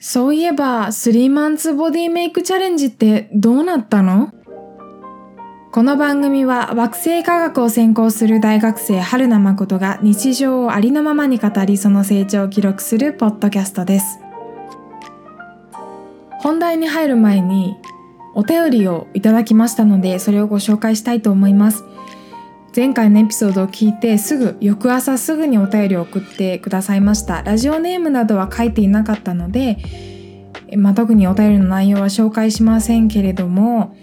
そういえば、3マンツボディメイクチャレンジってどうなったの？この番組は惑星科学を専攻する大学生春名誠が日常をありのままに語りその成長を記録するポッドキャストです。本題に入る前にお便りをいただきましたのでそれをご紹介したいと思います。前回のエピソードを聞いてすぐ翌朝すぐにお便りを送ってくださいました。ラジオネームなどは書いていなかったので、まあ、特にお便りの内容は紹介しませんけれども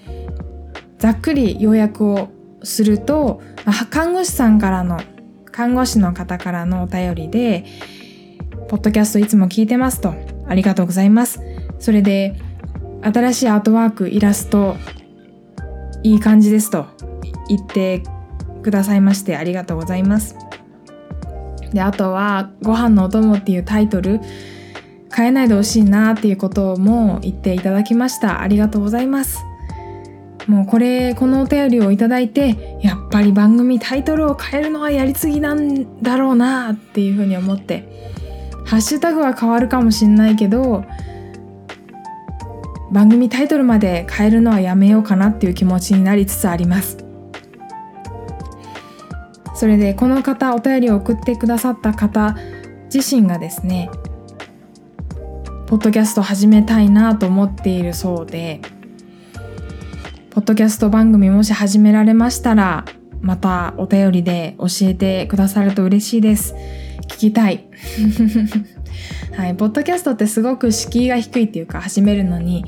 ざっくり要約をすると、看護師さんからの看護師の方からのお便りで「ポッドキャストいつも聞いてます」と「ありがとうございます」それで新しいアートワークイラストいい感じですと言ってくださいましてありがとうございます。で、あとは、ご飯のお供っていうタイトル、変えないでほしいなっていうことも言っていただきました。ありがとうございます。もうこれ、このお便りをいただいて、やっぱり番組タイトルを変えるのはやりすぎなんだろうなっていうふうに思って、ハッシュタグは変わるかもしんないけど、番組タイトルまで変えるのはやめようかなっていう気持ちになりつつあります。それでこの方お便りを送ってくださった方自身がですねポッドキャスト始めたいなと思っているそうでポッドキャスト番組もし始められましたらまたお便りで教えてくださると嬉しいです。聞きたい。はい、ポッドキャストってすごく敷居が低いっていうか始めるのに、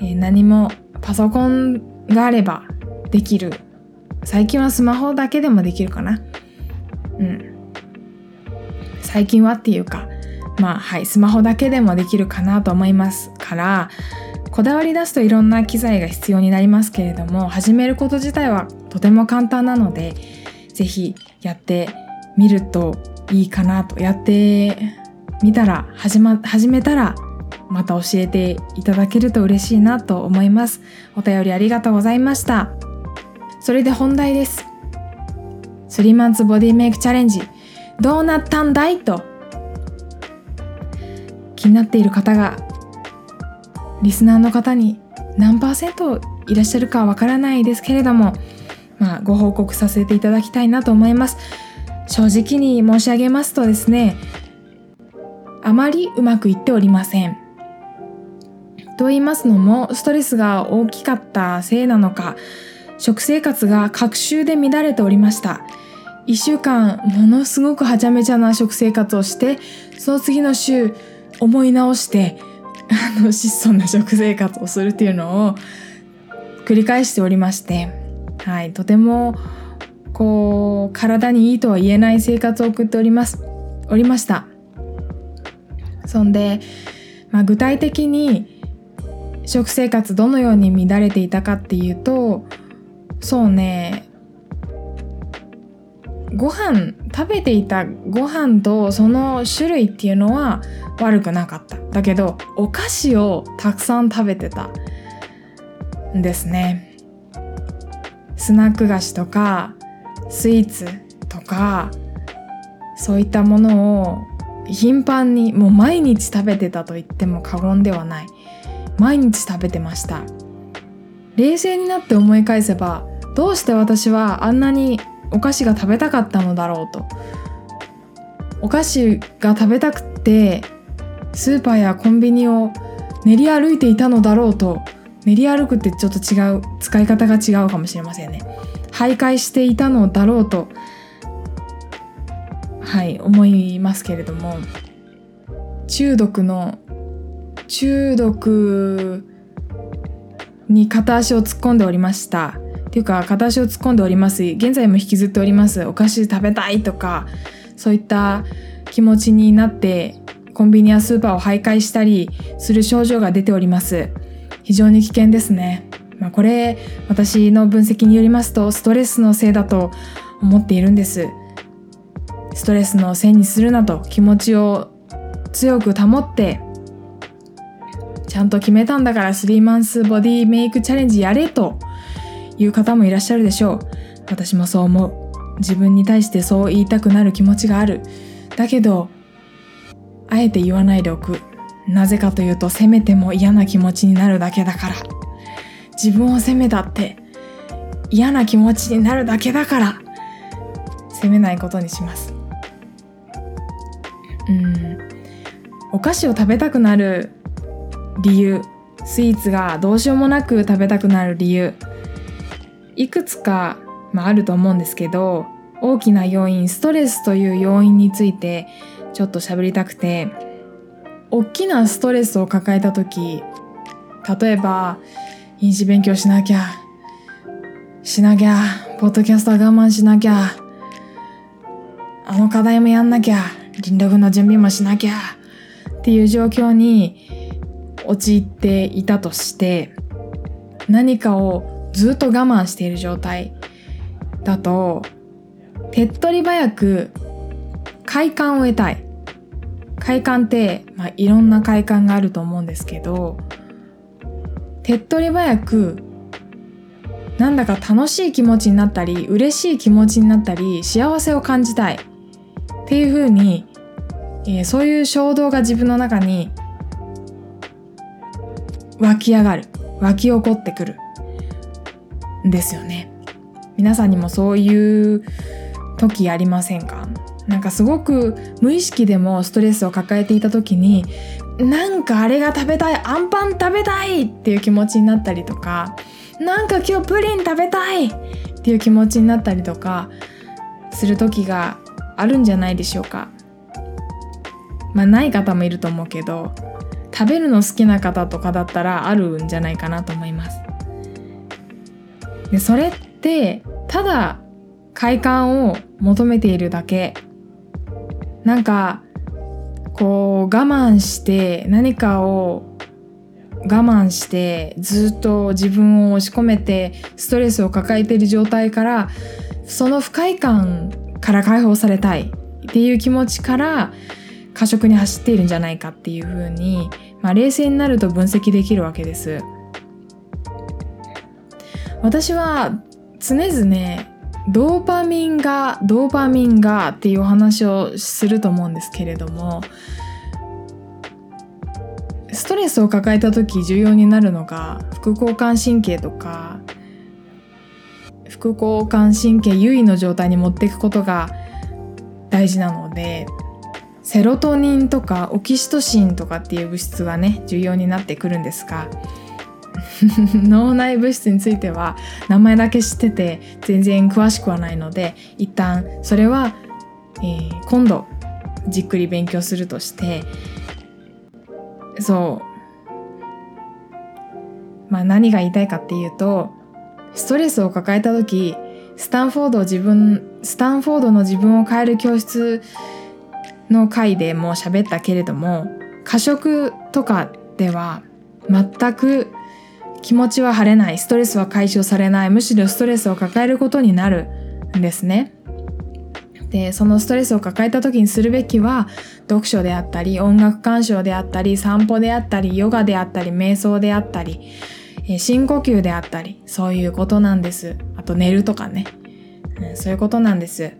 えー、何もパソコンがあればできる最近はスマホだけでもできるかな。うん。最近はっていうか、まあはい、スマホだけでもできるかなと思いますから、こだわり出すといろんな機材が必要になりますけれども、始めること自体はとても簡単なので、ぜひやってみるといいかなと。やってみたら、始ま、始めたら、また教えていただけると嬉しいなと思います。お便りありがとうございました。それで本題です。3マンツボディメイクチャレンジどうなったんだい？と気になっている方がリスナーの方に何パーセントいらっしゃるかわからないですけれども、まあ、ご報告させていただきたいなと思います。正直に申し上げますとですね、あまりうまくいっておりません。と言いますのも、ストレスが大きかったせいなのか、食生活が隔週で乱れておりました。一週間ものすごくはちゃめちゃな食生活をして、その次の週思い直して、あの質素な食生活をするっていうのを繰り返しておりまして、はい、とてもこう体にいいとは言えない生活を送っております、おりました。そんで、まあ、具体的に食生活どのように乱れていたかっていうとそうね。ご飯食べていたご飯とその種類っていうのは悪くなかった。だけどお菓子をたくさん食べてたんですね。スナック菓子とかスイーツとかそういったものを頻繁にもう毎日食べてたと言っても過言ではない。毎日食べてました。冷静になって思い返せばどうして私はあんなにお菓子が食べたかったのだろうと。お菓子が食べたくてスーパーやコンビニを練り歩いていたのだろうと。練り歩くってちょっと違う使い方が違うかもしれませんね。徘徊していたのだろうと。はい思いますけれども。中毒の中毒に片足を突っ込んでおりました。っていうか片足を突っ込んでおります。現在も引きずっております。お菓子食べたいとかそういった気持ちになってコンビニやスーパーを徘徊したりする症状が出ております。非常に危険ですね、まあ、これ私の分析によりますとストレスのせいだと思っているんです。ストレスのせいにするなと気持ちを強く保ってゃんと決めたんだから3マンスボディメイクチャレンジやれという方もいらっしゃるでしょう。私もそう思う。自分に対してそう言いたくなる気持ちがある。だけど、あえて言わないでおく。なぜかというと責めても嫌な気持ちになるだけだから自分を責めたって嫌な気持ちになるだけだから責めないことにしますうんお菓子を食べたくなる理由。スイーツがどうしようもなく食べたくなる理由。いくつか、まあ、あると思うんですけど大きな要因ストレスという要因についてちょっと喋りたくて。大きなストレスを抱えた時例えば飲酒勉強しなきゃしなきゃポッドキャストは我慢しなきゃあの課題もやんなきゃ臨読の準備もしなきゃっていう状況に陥っていたとして何かをずっと我慢している状態だと手っ取り早く快感を得たい。快感って、まあ、いろんな快感があると思うんですけど手っ取り早くなんだか楽しい気持ちになったり嬉しい気持ちになったり幸せを感じたいっていうふうに、えー、そういう衝動が自分の中に湧き上がる。湧き起こってくるんですよね。皆さんにもそういう時ありませんか？なんかすごく無意識でもストレスを抱えていた時になんかあれが食べたいアンパン食べたいっていう気持ちになったりとかなんか今日プリン食べたいっていう気持ちになったりとかする時があるんじゃないでしょうか。まあない方もいると思うけど食べるの好きな方とかだったらあるんじゃないかなと思います。でそれってただ快感を求めているだけ。なんかこう我慢して何かを我慢してずっと自分を押し込めてストレスを抱えている状態からその不快感から解放されたいっていう気持ちから過食に走っているんじゃないかっていうふうに、まあ、冷静になると分析できるわけです。私は常々ドーパミンがドーパミンがっていうお話をすると思うんですけれどもストレスを抱えた時重要になるのが副交感神経とか副交感神経優位の状態に持っていくことが大事なのでセロトニンとかオキシトシンとかっていう物質がね重要になってくるんですが 脳内物質については名前だけ知ってて全然詳しくはないので一旦それは、えー、今度じっくり勉強するとしてそう。まあ何が言いたいかっていうとストレスを抱えた時スタンフォード自分スタンフォードの自分を変える教室の回でも喋ったけれども過食とかでは全く気持ちは晴れないストレスは解消されないむしろストレスを抱えることになるんですね。でそのストレスを抱えた時にするべきは読書であったり音楽鑑賞であったり散歩であったりヨガであったり瞑想であったり深呼吸であったりそういうことなんです。あと寝るとかね、うん、そういうことなんです。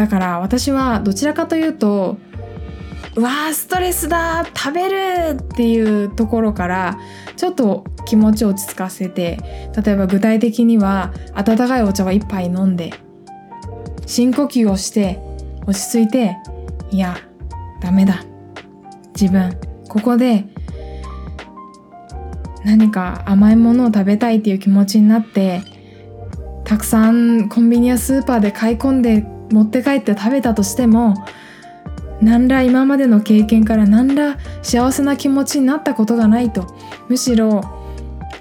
だから私はどちらかというとうわーストレスだ食べるっていうところからちょっと気持ちを落ち着かせて例えば具体的には温かいお茶を一杯飲んで深呼吸をして落ち着いていやダメだ自分ここで何か甘いものを食べたいっていう気持ちになってたくさんコンビニやスーパーで買い込んで持って帰って食べたとしても何ら今までの経験から何ら幸せな気持ちになったことがないとむしろ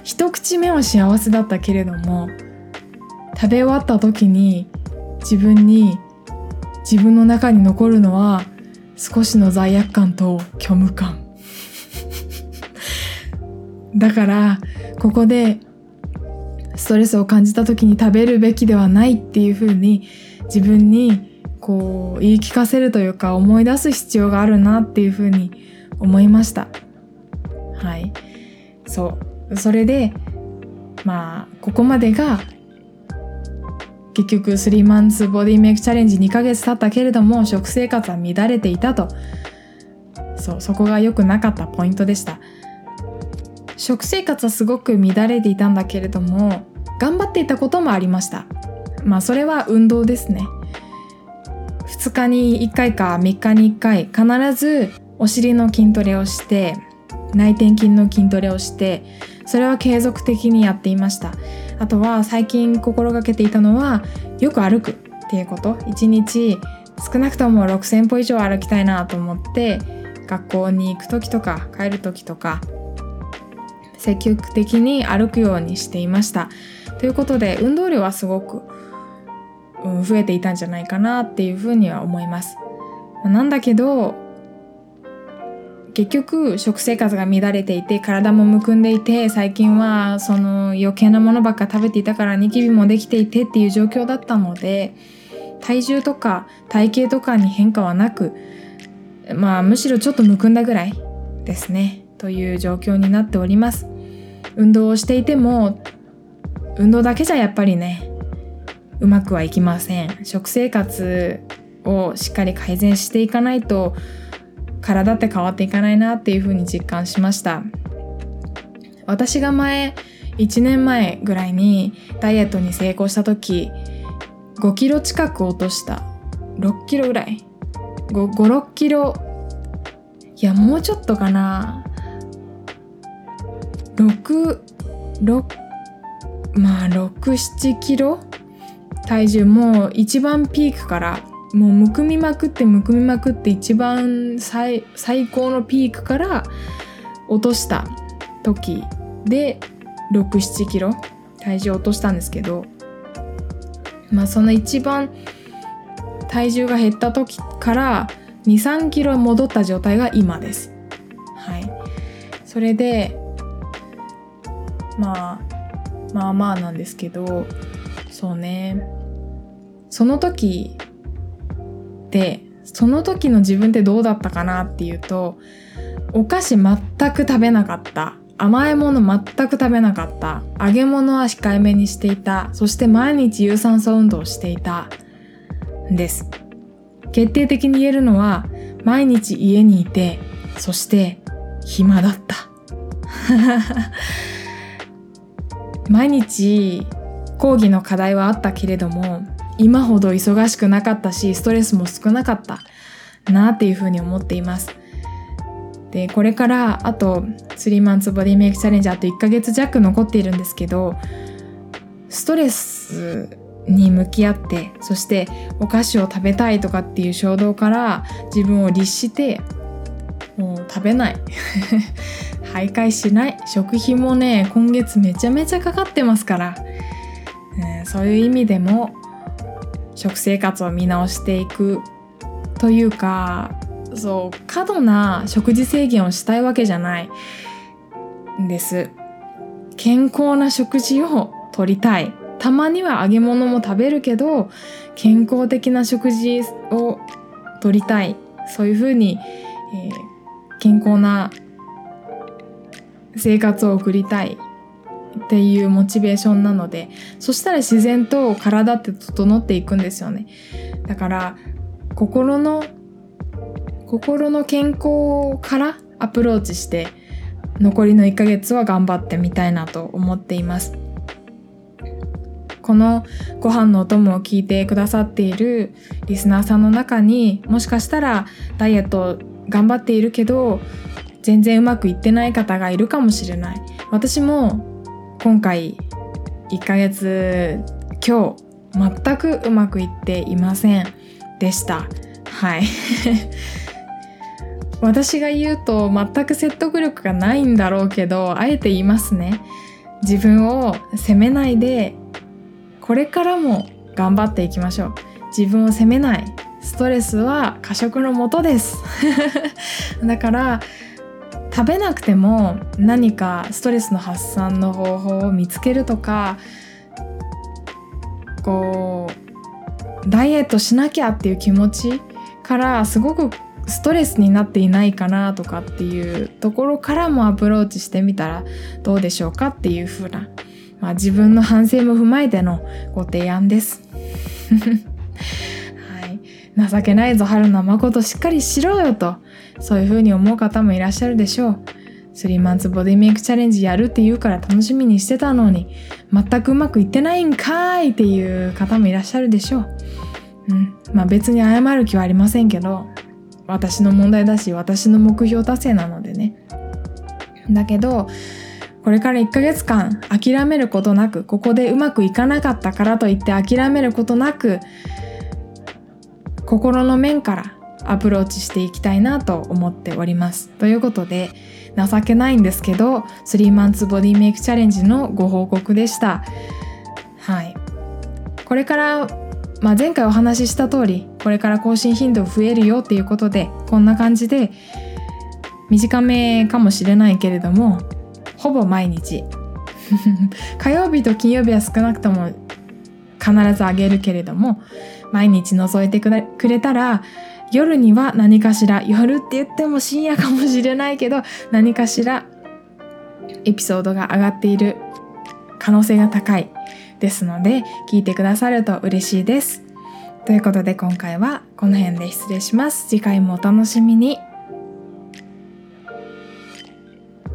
一口目は幸せだったけれども食べ終わった時に自分に自分の中に残るのは少しの罪悪感と虚無感。だからここでストレスを感じた時に食べるべきではないっていうふうに自分にこう言い聞かせるというか思い出す必要があるなっていうふうに思いました。はい。そう。それでまあここまでが結局3マンスボディメイクチャレンジ2ヶ月経ったけれども食生活は乱れていたと。そそう。そこが良くなかったポイントでした。食生活はすごく乱れていたんだけれども頑張っていたこともありました。まあそれは運動ですね。2日に1回か3日に1回必ずお尻の筋トレをして内転筋の筋トレをしてそれは継続的にやっていました。あとは最近心がけていたのはよく歩くっていうこと。1日少なくとも6,000歩以上歩きたいなと思って学校に行く時とか帰る時とか積極的に歩くようにしていました。ということで運動量はすごく、増えていたんじゃないかなっていうふうには思います。なんだけど結局食生活が乱れていて体もむくんでいて最近はその余計なものばっか食べていたからニキビもできていてっていう状況だったので体重とか体型とかに変化はなくまあむしろちょっとむくんだぐらいですねという状況になっております運動をしていても運動だけじゃやっぱりねうまくはいきません。食生活をしっかり改善していかないと体って変わっていかないなっていうふうに実感しました。私が前1年前ぐらいにダイエットに成功した時5キロ近く落とした。6キロぐらい。56キロ。いやもうちょっとかな。66まあ67キロ体重も一番ピークからもうむくみまくってむくみまくって一番最高のピークから落とした時で67キロ体重落としたんですけどまあその一番体重が減った時から23キロ戻った状態が今です。はい、それでまあまあまあなんですけどそうねその時でその時の自分ってどうだったかなっていうとお菓子全く食べなかった。甘いもの全く食べなかった。揚げ物は控えめにしていた。そして毎日有酸素運動をしていた。んです。決定的に言えるのは毎日家にいてそして暇だった。毎日講義の課題はあったけれども今ほど忙しくなかったしストレスも少なかったなっていうふうに思っています。でこれからあと3マンツボディメイクチャレンジあと1ヶ月弱残っているんですけどストレスに向き合ってそしてお菓子を食べたいとかっていう衝動から自分を律してもう食べない。徘徊しない。食費もね今月めちゃめちゃかかってますから、えー、そういう意味でも食生活を見直していくというかそう過度な食事制限をしたいわけじゃないんです。健康な食事をとりたい。たまには揚げ物も食べるけど健康的な食事をとりたい。そういうふうに、えー、健康な生活を送りたい。っていうモチベーションなのでそしたら自然と体って整っていくんですよね。だから心の心の健康からアプローチして残りの1ヶ月は頑張ってみたいなと思っています。このご飯のお供を聞いてくださっているリスナーさんの中にもしかしたらダイエット頑張っているけど全然うまくいってない方がいるかもしれない。私も今回1ヶ月今日全くうまくいっていませんでした。はい。私が言うと全く説得力がないんだろうけどあえて言いますね。自分を責めないでこれからも頑張っていきましょう。自分を責めない。ストレスは過食のもとです。だから食べなくても何かストレスの発散の方法を見つけるとかこうダイエットしなきゃっていう気持ちからすごくストレスになっていないかなとかっていうところからもアプローチしてみたらどうでしょうかっていう風な、まあ、自分の反省も踏まえてのご提案です。情けないぞ春菜誠しっかりしろよとそういうふうに思う方もいらっしゃるでしょう。3マンツボディメイクチャレンジやるって言うから楽しみにしてたのに全くうまくいってないんかいっていう方もいらっしゃるでしょう。うん。まあ別に謝る気はありませんけど私の問題だし私の目標達成なのでね。だけどこれから1ヶ月間諦めることなくここでうまくいかなかったからといって諦めることなく心の面からアプローチしていきたいなと思っております。ということで情けないんですけど3マンツボディメイクチャレンジのご報告でした。はい。これから、まあ、前回お話しした通りこれから更新頻度増えるよっていうことでこんな感じで短めかもしれないけれどもほぼ毎日 火曜日と金曜日は少なくとも必ずあげるけれども毎日覗いてくれたら夜には何かしら夜って言っても深夜かもしれないけど何かしらエピソードが上がっている可能性が高いですので聞いてくださると嬉しいです。ということで今回はこの辺で失礼します。次回もお楽しみに。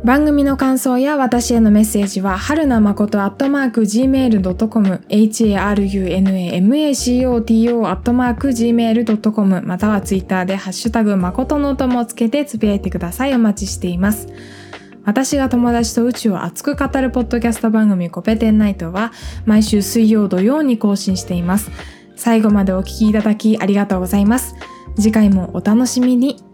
番組の感想や私へのメッセージは、はるなまことアットマーク gmail.com、harunamacoto アットマーク gmail.com、またはツイッターでハッシュタグまことのともつけてつぶやいてください。お待ちしています。私が友達と宇宙を熱く語るポッドキャスト番組コペテンナイトは毎週水曜土曜に更新しています。最後までお聴きいただきありがとうございます。次回もお楽しみに。